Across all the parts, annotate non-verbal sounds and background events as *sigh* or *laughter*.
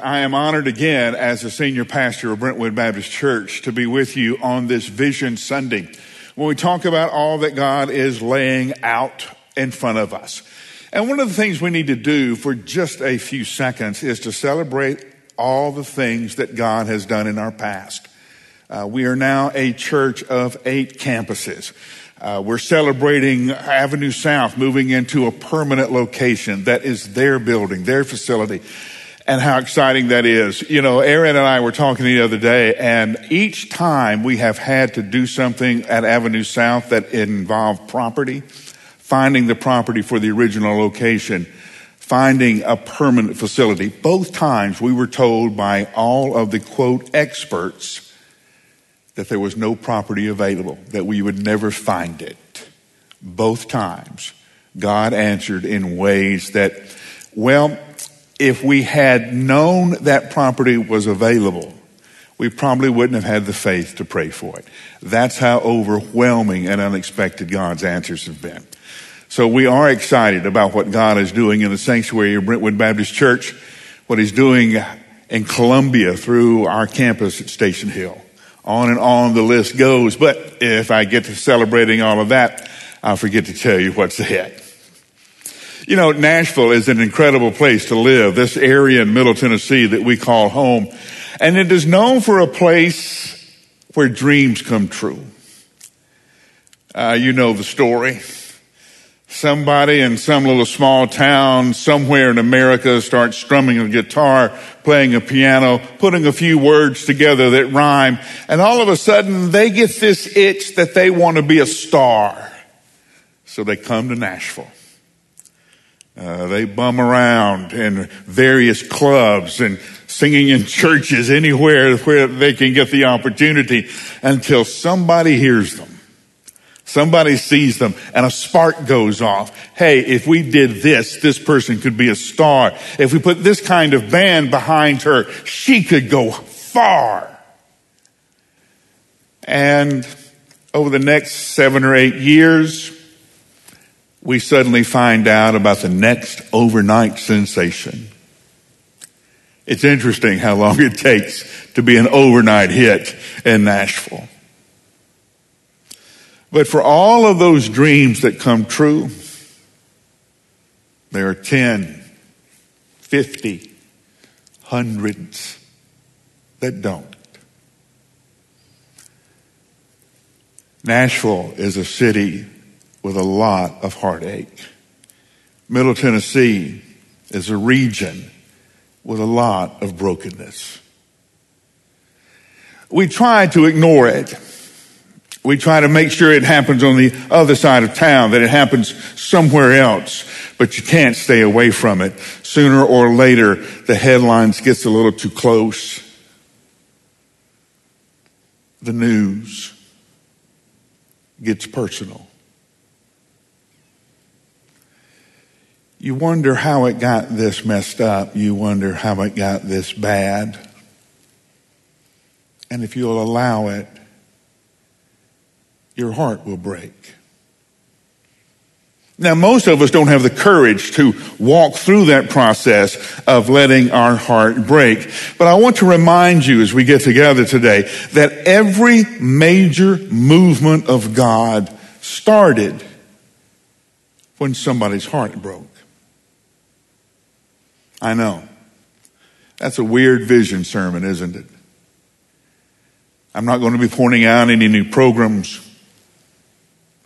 I am honored again as the senior pastor of Brentwood Baptist Church to be with you on this Vision Sunday when we talk about all that God is laying out in front of us. And one of the things we need to do for just a few seconds is to celebrate all the things that God has done in our past. Uh, we are now a church of eight campuses. Uh, we're celebrating Avenue South moving into a permanent location that is their building, their facility and how exciting that is. You know, Aaron and I were talking the other day, and each time we have had to do something at Avenue South that involved property, finding the property for the original location, finding a permanent facility, both times we were told by all of the quote experts that there was no property available, that we would never find it. Both times, God answered in ways that, well, if we had known that property was available, we probably wouldn't have had the faith to pray for it. That's how overwhelming and unexpected God's answers have been. So we are excited about what God is doing in the sanctuary of Brentwood Baptist Church, what He's doing in Columbia through our campus at Station Hill. On and on the list goes. But if I get to celebrating all of that, I'll forget to tell you what's ahead. You know, Nashville is an incredible place to live, this area in Middle Tennessee that we call home. And it is known for a place where dreams come true. Uh, you know the story. Somebody in some little small town somewhere in America starts strumming a guitar, playing a piano, putting a few words together that rhyme, and all of a sudden they get this itch that they want to be a star. So they come to Nashville. Uh, they bum around in various clubs and singing in churches anywhere where they can get the opportunity until somebody hears them. Somebody sees them and a spark goes off. Hey, if we did this, this person could be a star. If we put this kind of band behind her, she could go far. And over the next seven or eight years, we suddenly find out about the next overnight sensation. It's interesting how long it takes to be an overnight hit in Nashville. But for all of those dreams that come true, there are 10, 50, hundreds that don't. Nashville is a city with a lot of heartache. Middle Tennessee is a region with a lot of brokenness. We try to ignore it. We try to make sure it happens on the other side of town, that it happens somewhere else, but you can't stay away from it. Sooner or later, the headlines gets a little too close. The news gets personal. You wonder how it got this messed up. You wonder how it got this bad. And if you'll allow it, your heart will break. Now, most of us don't have the courage to walk through that process of letting our heart break. But I want to remind you as we get together today that every major movement of God started when somebody's heart broke. I know. That's a weird vision sermon, isn't it? I'm not going to be pointing out any new programs.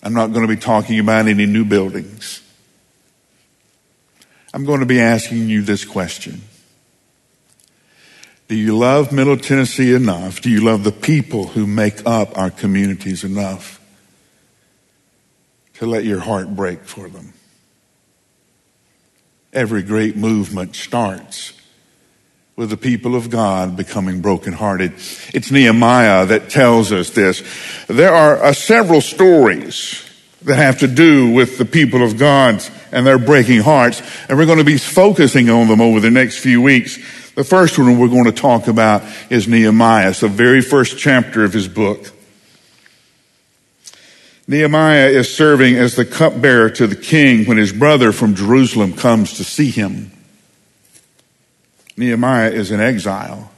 I'm not going to be talking about any new buildings. I'm going to be asking you this question. Do you love Middle Tennessee enough? Do you love the people who make up our communities enough to let your heart break for them? Every great movement starts with the people of God becoming brokenhearted. It's Nehemiah that tells us this. There are uh, several stories that have to do with the people of God and their breaking hearts, and we're going to be focusing on them over the next few weeks. The first one we're going to talk about is Nehemiah. It's the very first chapter of his book. Nehemiah is serving as the cupbearer to the king when his brother from Jerusalem comes to see him. Nehemiah is in exile.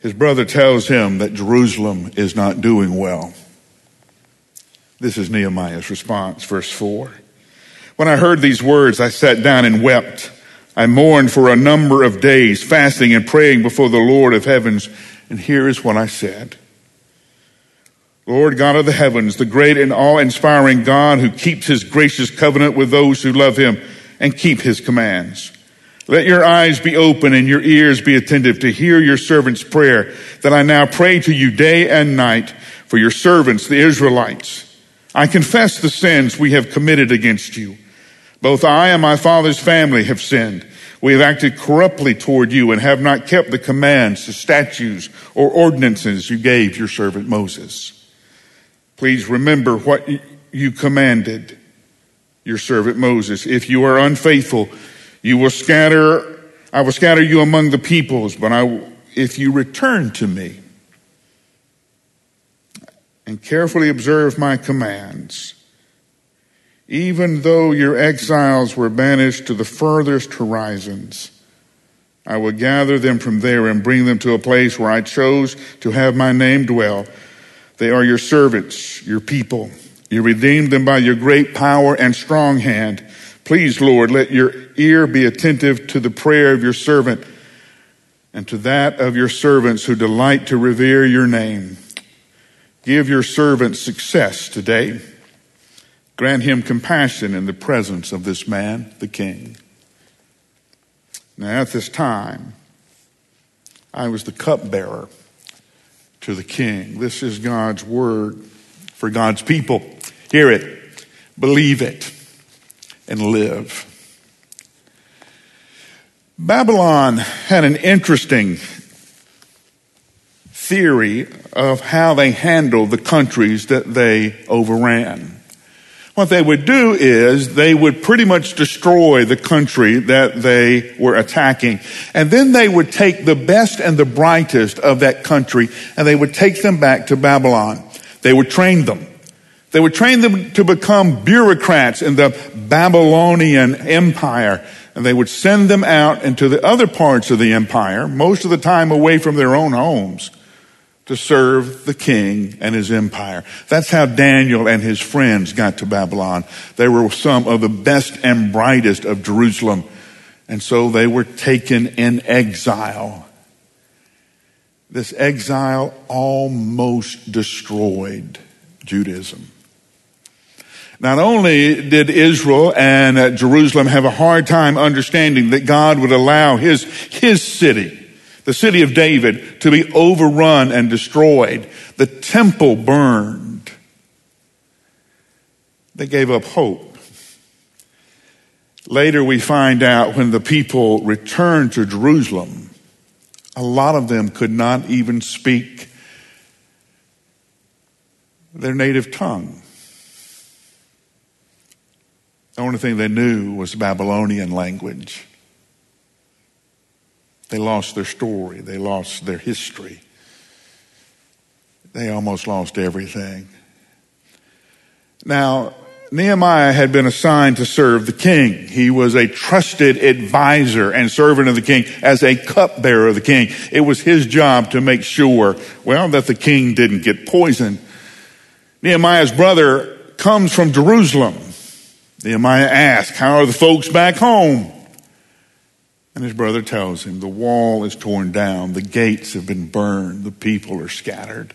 His brother tells him that Jerusalem is not doing well. This is Nehemiah's response, verse 4. When I heard these words, I sat down and wept. I mourned for a number of days, fasting and praying before the Lord of heavens. And here is what I said. Lord God of the heavens, the great and awe inspiring God who keeps his gracious covenant with those who love him and keep his commands. Let your eyes be open and your ears be attentive to hear your servant's prayer that I now pray to you day and night for your servants, the Israelites. I confess the sins we have committed against you. Both I and my father's family have sinned. We have acted corruptly toward you and have not kept the commands, the statutes, or ordinances you gave your servant Moses. Please remember what you commanded your servant Moses. If you are unfaithful, you will scatter, I will scatter you among the peoples, but I, if you return to me and carefully observe my commands, even though your exiles were banished to the furthest horizons, I will gather them from there and bring them to a place where I chose to have my name dwell. They are your servants, your people. You redeemed them by your great power and strong hand. Please, Lord, let your ear be attentive to the prayer of your servant and to that of your servants who delight to revere your name. Give your servant success today. Grant him compassion in the presence of this man, the king. Now, at this time, I was the cupbearer to the king. This is God's word for God's people. Hear it, believe it and live. Babylon had an interesting theory of how they handled the countries that they overran. What they would do is they would pretty much destroy the country that they were attacking. And then they would take the best and the brightest of that country and they would take them back to Babylon. They would train them. They would train them to become bureaucrats in the Babylonian Empire. And they would send them out into the other parts of the empire, most of the time away from their own homes, to serve the king and his empire. That's how Daniel and his friends got to Babylon. They were some of the best and brightest of Jerusalem. And so they were taken in exile. This exile almost destroyed Judaism. Not only did Israel and uh, Jerusalem have a hard time understanding that God would allow his, his city, the city of David, to be overrun and destroyed, the temple burned. They gave up hope. Later we find out when the people returned to Jerusalem, a lot of them could not even speak their native tongue. The only thing they knew was Babylonian language. They lost their story, they lost their history, they almost lost everything. Now, Nehemiah had been assigned to serve the king. He was a trusted advisor and servant of the king as a cupbearer of the king. It was his job to make sure, well, that the king didn't get poisoned. Nehemiah's brother comes from Jerusalem. Nehemiah asks, How are the folks back home? And his brother tells him, The wall is torn down, the gates have been burned, the people are scattered.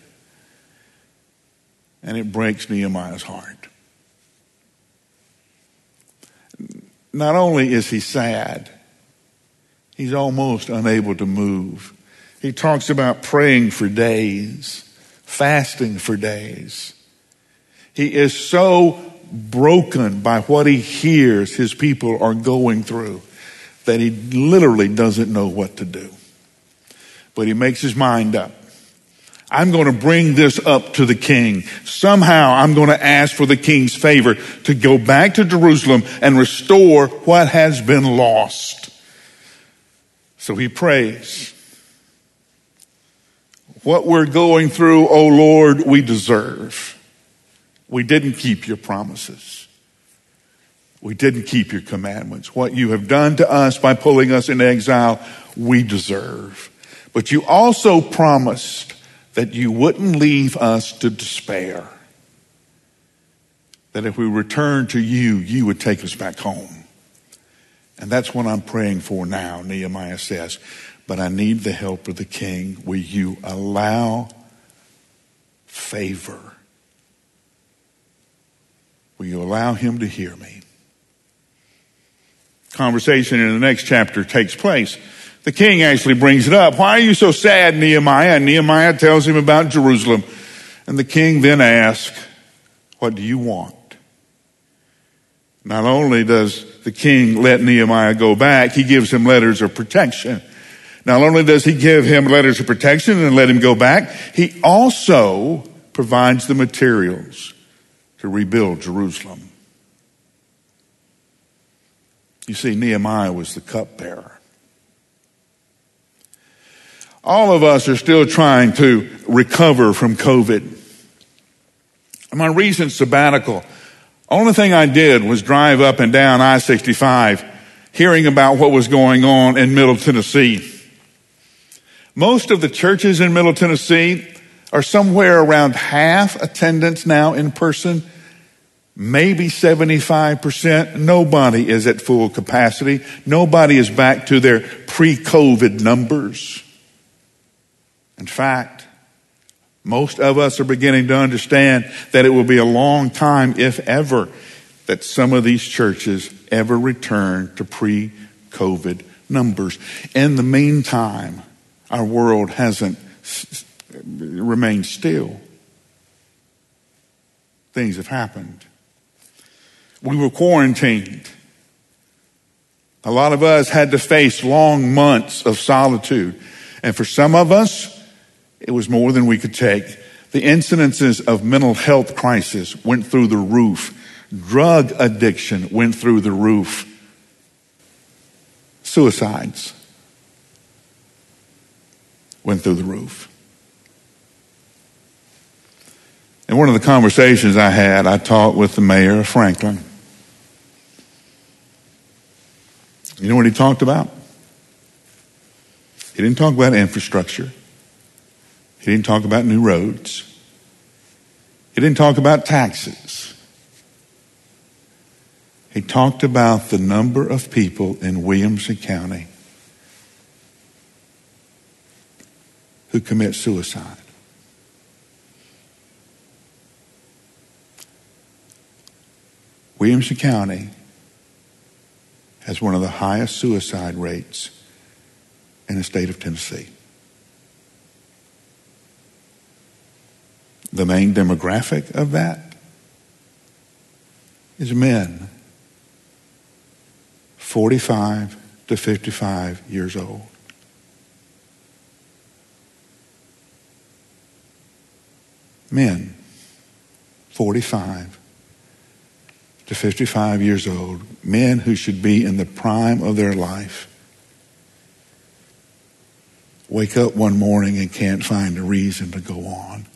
And it breaks Nehemiah's heart. Not only is he sad, he's almost unable to move. He talks about praying for days, fasting for days. He is so broken by what he hears his people are going through that he literally doesn't know what to do. But he makes his mind up. I'm going to bring this up to the king. Somehow I'm going to ask for the king's favor to go back to Jerusalem and restore what has been lost. So he prays. What we're going through, O oh Lord, we deserve. We didn't keep your promises. We didn't keep your commandments. What you have done to us by pulling us into exile, we deserve. But you also promised that you wouldn't leave us to despair. That if we return to you, you would take us back home. And that's what I'm praying for now, Nehemiah says. But I need the help of the king. Will you allow favor? Will you allow him to hear me? Conversation in the next chapter takes place. The king actually brings it up. Why are you so sad, Nehemiah? And Nehemiah tells him about Jerusalem. And the king then asks, What do you want? Not only does the king let Nehemiah go back, he gives him letters of protection. Not only does he give him letters of protection and let him go back, he also provides the materials to rebuild Jerusalem. You see, Nehemiah was the cupbearer. All of us are still trying to recover from COVID. My recent sabbatical, only thing I did was drive up and down I-65, hearing about what was going on in Middle Tennessee. Most of the churches in Middle Tennessee are somewhere around half attendance now in person, maybe 75%. Nobody is at full capacity. Nobody is back to their pre-COVID numbers. In fact, most of us are beginning to understand that it will be a long time, if ever, that some of these churches ever return to pre-COVID numbers. In the meantime, our world hasn't remained still. Things have happened. We were quarantined. A lot of us had to face long months of solitude. And for some of us, it was more than we could take. The incidences of mental health crisis went through the roof. Drug addiction went through the roof. Suicides went through the roof. In one of the conversations I had, I talked with the mayor of Franklin. You know what he talked about? He didn't talk about infrastructure. He didn't talk about new roads. He didn't talk about taxes. He talked about the number of people in Williamson County who commit suicide. Williamson County has one of the highest suicide rates in the state of Tennessee. The main demographic of that is men 45 to 55 years old. men, 45 to 55 years old, men who should be in the prime of their life, wake up one morning and can't find a reason to go on.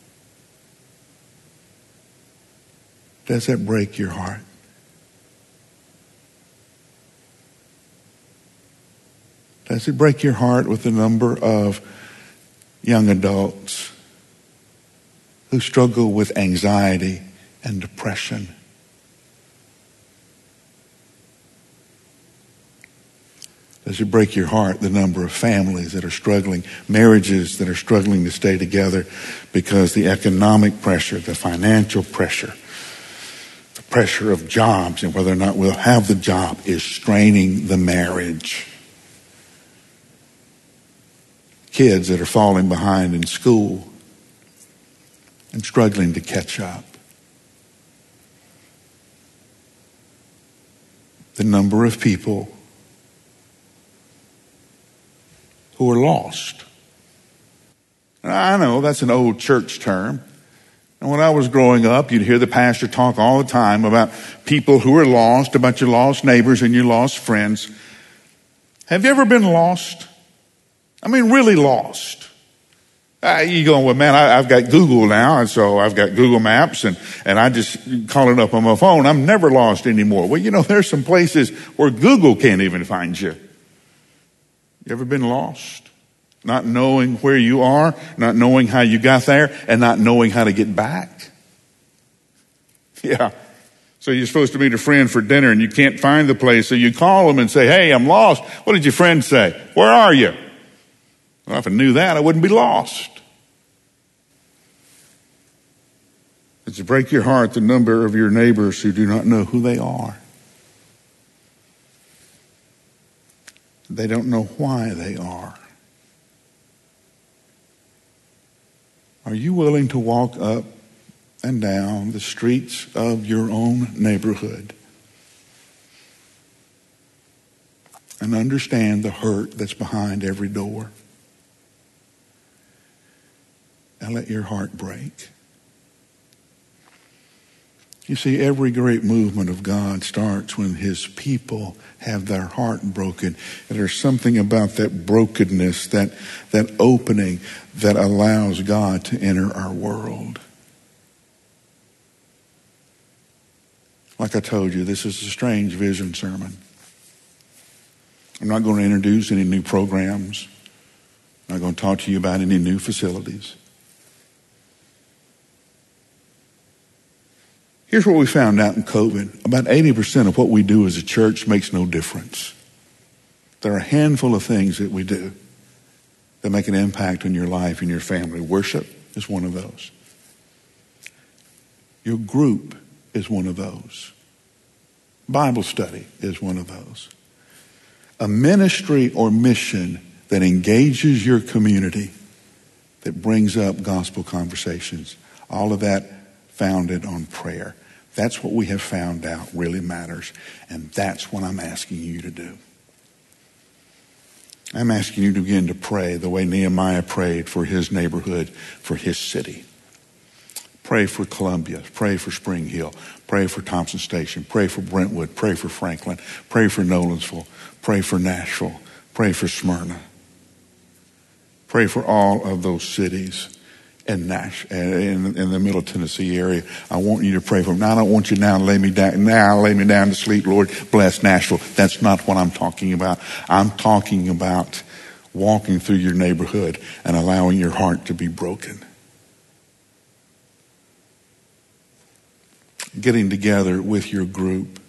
Does that break your heart? Does it break your heart with the number of young adults who struggle with anxiety and depression. Does it break your heart the number of families that are struggling, marriages that are struggling to stay together because the economic pressure, the financial pressure, the pressure of jobs and whether or not we'll have the job is straining the marriage? Kids that are falling behind in school and struggling to catch up. The number of people who are lost. I know that's an old church term. And when I was growing up, you'd hear the pastor talk all the time about people who are lost, about your lost neighbors and your lost friends. Have you ever been lost? I mean, really lost. Uh, you going, well, man, I, have got Google now, and so I've got Google Maps, and, and I just call it up on my phone. I'm never lost anymore. Well, you know, *laughs* there's some places where Google can't even find you. You ever been lost? Not knowing where you are, not knowing how you got there, and not knowing how to get back? *laughs* Yeah. So you're supposed to meet a friend for dinner and you can't find the place, so you call them and say, Hey, I'm lost. What did your friend say? Where are you? Well, if I knew that, I wouldn't be lost. It's to break your heart the number of your neighbors who do not know who they are. They don't know why they are. Are you willing to walk up and down the streets of your own neighborhood and understand the hurt that's behind every door? and let your heart break. You see, every great movement of God starts when his people have their heart broken. And there's something about that brokenness, that, that opening that allows God to enter our world. Like I told you, this is a strange vision sermon. I'm not going to introduce any new programs. I'm not going to talk to you about any new facilities. Here's what we found out in COVID about 80% of what we do as a church makes no difference. There are a handful of things that we do that make an impact on your life and your family. Worship is one of those, your group is one of those, Bible study is one of those. A ministry or mission that engages your community, that brings up gospel conversations, all of that founded on prayer. That's what we have found out really matters, and that's what I'm asking you to do. I'm asking you to begin to pray the way Nehemiah prayed for his neighborhood, for his city. Pray for Columbia. Pray for Spring Hill. Pray for Thompson Station. Pray for Brentwood. Pray for Franklin. Pray for Nolensville. Pray for Nashville. Pray for Smyrna. Pray for all of those cities in Nash, in, in the Middle Tennessee area. I want you to pray for them. Now, I don't want you now to lay me down. Now, lay me down to sleep, Lord. Bless Nashville. That's not what I'm talking about. I'm talking about walking through your neighborhood and allowing your heart to be broken. Getting together with your group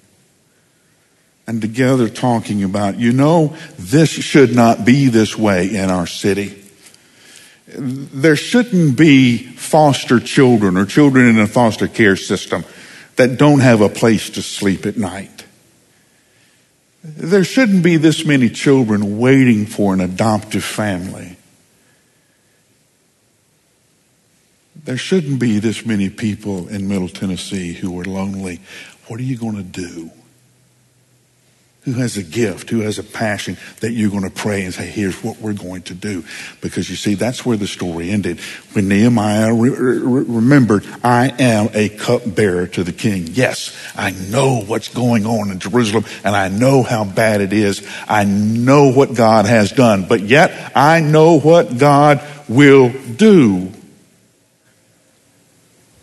and together talking about, you know, this should not be this way in our city there shouldn't be foster children or children in a foster care system that don't have a place to sleep at night. There shouldn't be this many children waiting for an adoptive family. There shouldn't be this many people in Middle Tennessee who are lonely. What are you going to do? Who has a gift, who has a passion that you're going to pray and say, here's what we're going to do. Because you see, that's where the story ended. When Nehemiah re- re- remembered, I am a cupbearer to the king. Yes, I know what's going on in Jerusalem and I know how bad it is. I know what God has done, but yet I know what God will do.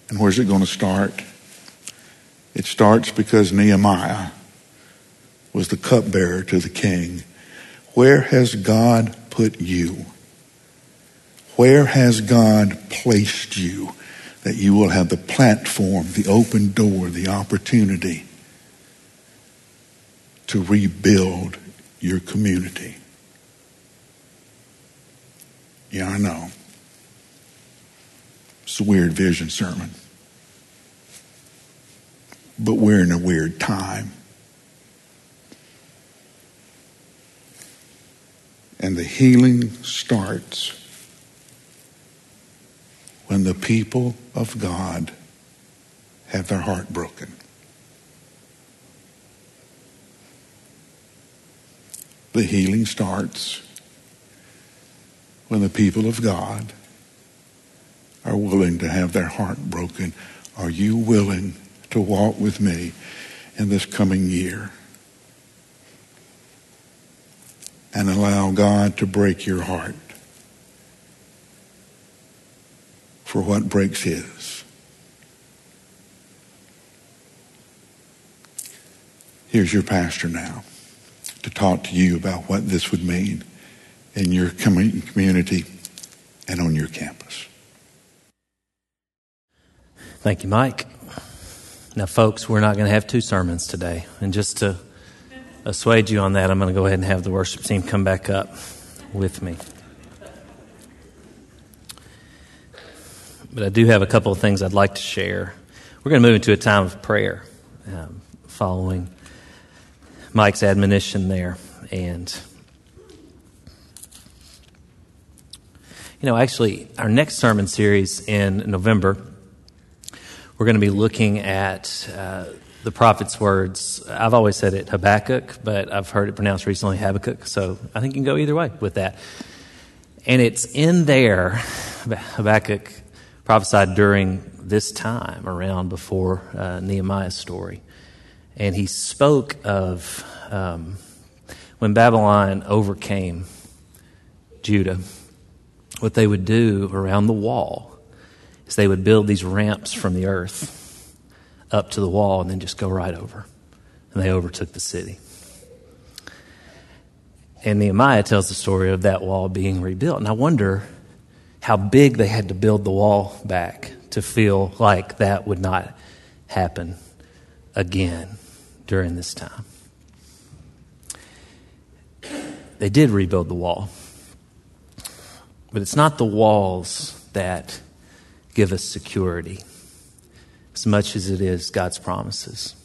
And where's it going to start? It starts because Nehemiah was the cupbearer to the king. Where has God put you? Where has God placed you that you will have the platform, the open door, the opportunity to rebuild your community? Yeah, I know. It's a weird vision sermon. But we're in a weird time. And the healing starts when the people of God have their heart broken. The healing starts when the people of God are willing to have their heart broken. Are you willing to walk with me in this coming year? And allow God to break your heart for what breaks his. Here's your pastor now to talk to you about what this would mean in your community and on your campus. Thank you, Mike. Now, folks, we're not going to have two sermons today. And just to assuage you on that, I'm going to go ahead and have the worship team come back up with me. But I do have a couple of things I'd like to share. We're going to move into a time of prayer um, following Mike's admonition there. And, you know, actually, our next sermon series in November, we're going to be looking at uh, the prophet's words. I've always said it Habakkuk, but I've heard it pronounced recently Habakkuk, so I think you can go either way with that. And it's in there, Habakkuk prophesied during this time around before uh, Nehemiah's story. And he spoke of um, when Babylon overcame Judah, what they would do around the wall is they would build these ramps from the earth up to the wall and then just go right over. And they overtook the city. And Nehemiah tells the story of that wall being rebuilt. And I wonder how big they had to build the wall back to feel like that would not happen again during this time. They did rebuild the wall. But it's not the walls that give us security as much as it is God's promises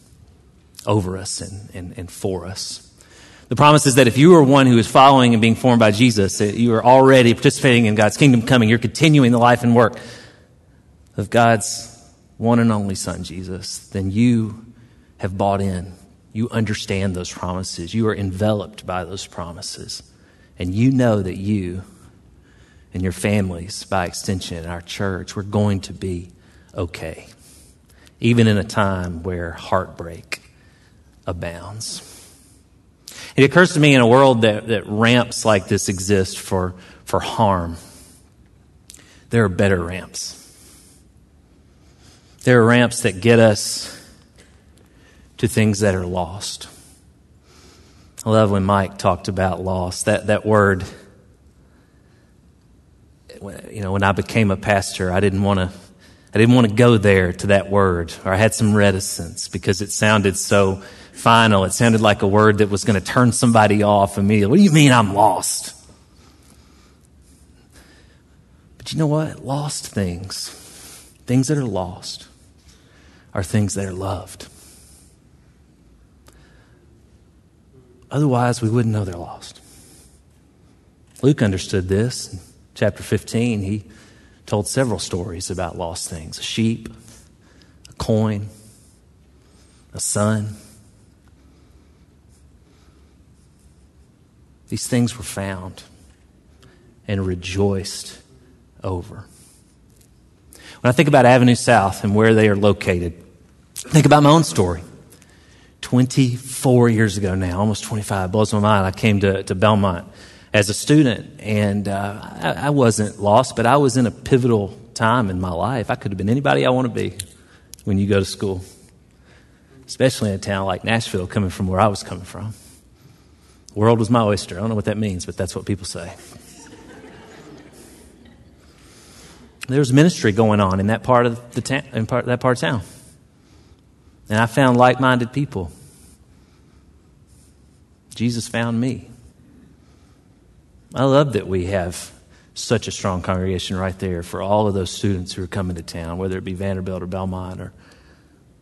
over us and, and, and for us. The promise is that if you are one who is following and being formed by Jesus, that you are already participating in God's kingdom coming. You're continuing the life and work of God's one and only Son, Jesus. Then you have bought in. You understand those promises. You are enveloped by those promises. And you know that you and your families, by extension, and our church, we're going to be okay even in a time where heartbreak abounds. It occurs to me in a world that, that ramps like this exist for, for harm, there are better ramps. There are ramps that get us to things that are lost. I love when Mike talked about loss. That, that word, you know, when I became a pastor, I didn't want to I didn't want to go there to that word, or I had some reticence because it sounded so final. It sounded like a word that was going to turn somebody off immediately. What do you mean I'm lost? But you know what? Lost things, things that are lost, are things that are loved. Otherwise, we wouldn't know they're lost. Luke understood this. In chapter 15, he told several stories about lost things a sheep, a coin, a son. These things were found and rejoiced over. When I think about Avenue South and where they are located, think about my own story. 24 years ago now, almost 25, blows my mind. I came to, to Belmont as a student, and uh, I, I, wasn't lost, but I was in a pivotal time in my life. I could have been anybody I want to be when you go to school, especially in a town like Nashville, coming from where I was coming from. The world was my oyster. I don't know what that means, but that's what people say. there was ministry going on in that part of the town, in part, that part of town, and I found like-minded people. Jesus found me. I love that we have such a strong congregation right there for all of those students who are coming to town, whether it be Vanderbilt or Belmont or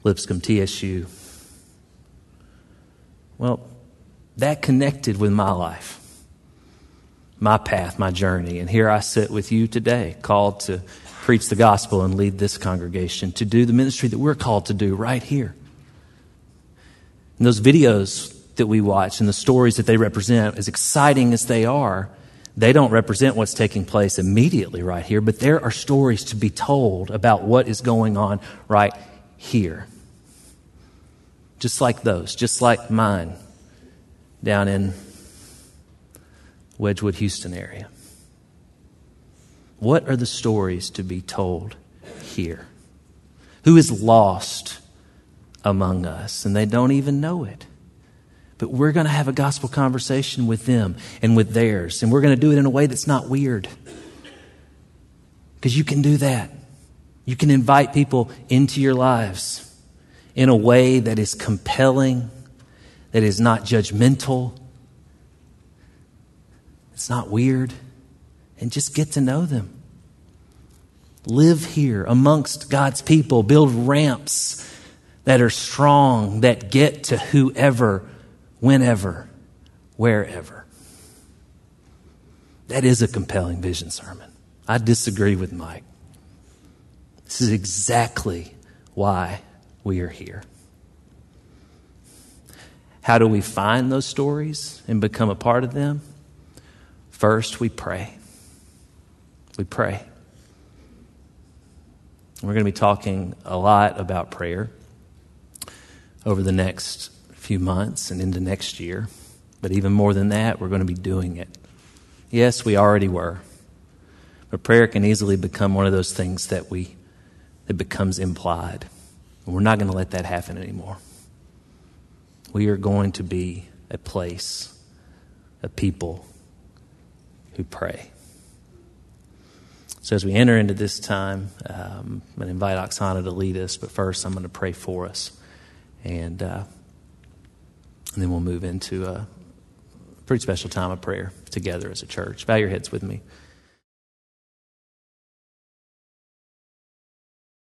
Lipscomb, TSU. Well, that connected with my life, my path, my journey. And here I sit with you today, called to preach the gospel and lead this congregation, to do the ministry that we're called to do right here. And those videos that we watch and the stories that they represent, as exciting as they are, they don't represent what's taking place immediately right here, but there are stories to be told about what is going on right here. Just like those, just like mine down in Wedgewood, Houston area. What are the stories to be told here? Who is lost among us and they don't even know it? But we're going to have a gospel conversation with them and with theirs, and we're going to do it in a way that's not weird. Because you can do that. You can invite people into your lives in a way that is compelling, that is not judgmental, it's not weird, and just get to know them. Live here amongst God's people, build ramps that are strong, that get to whoever, whenever, wherever. That is a compelling vision sermon. I disagree with Mike. This is exactly why we are here. How do we find those stories and become a part of them? First, we pray. We pray. We're going to be talking a lot about prayer over the next few months and into next year. But even more than that, we're going to be doing it. Yes, we already were. But prayer can easily become one of those things that we that becomes implied. And we're not going to let that happen anymore. We are going to be a place, a people who pray. So as we enter into this time, um, I'm going to invite Oksana to lead us, but first I'm going to pray for us. And, uh, and then we'll move into a pretty special time of prayer together as a church. Bow your heads with me.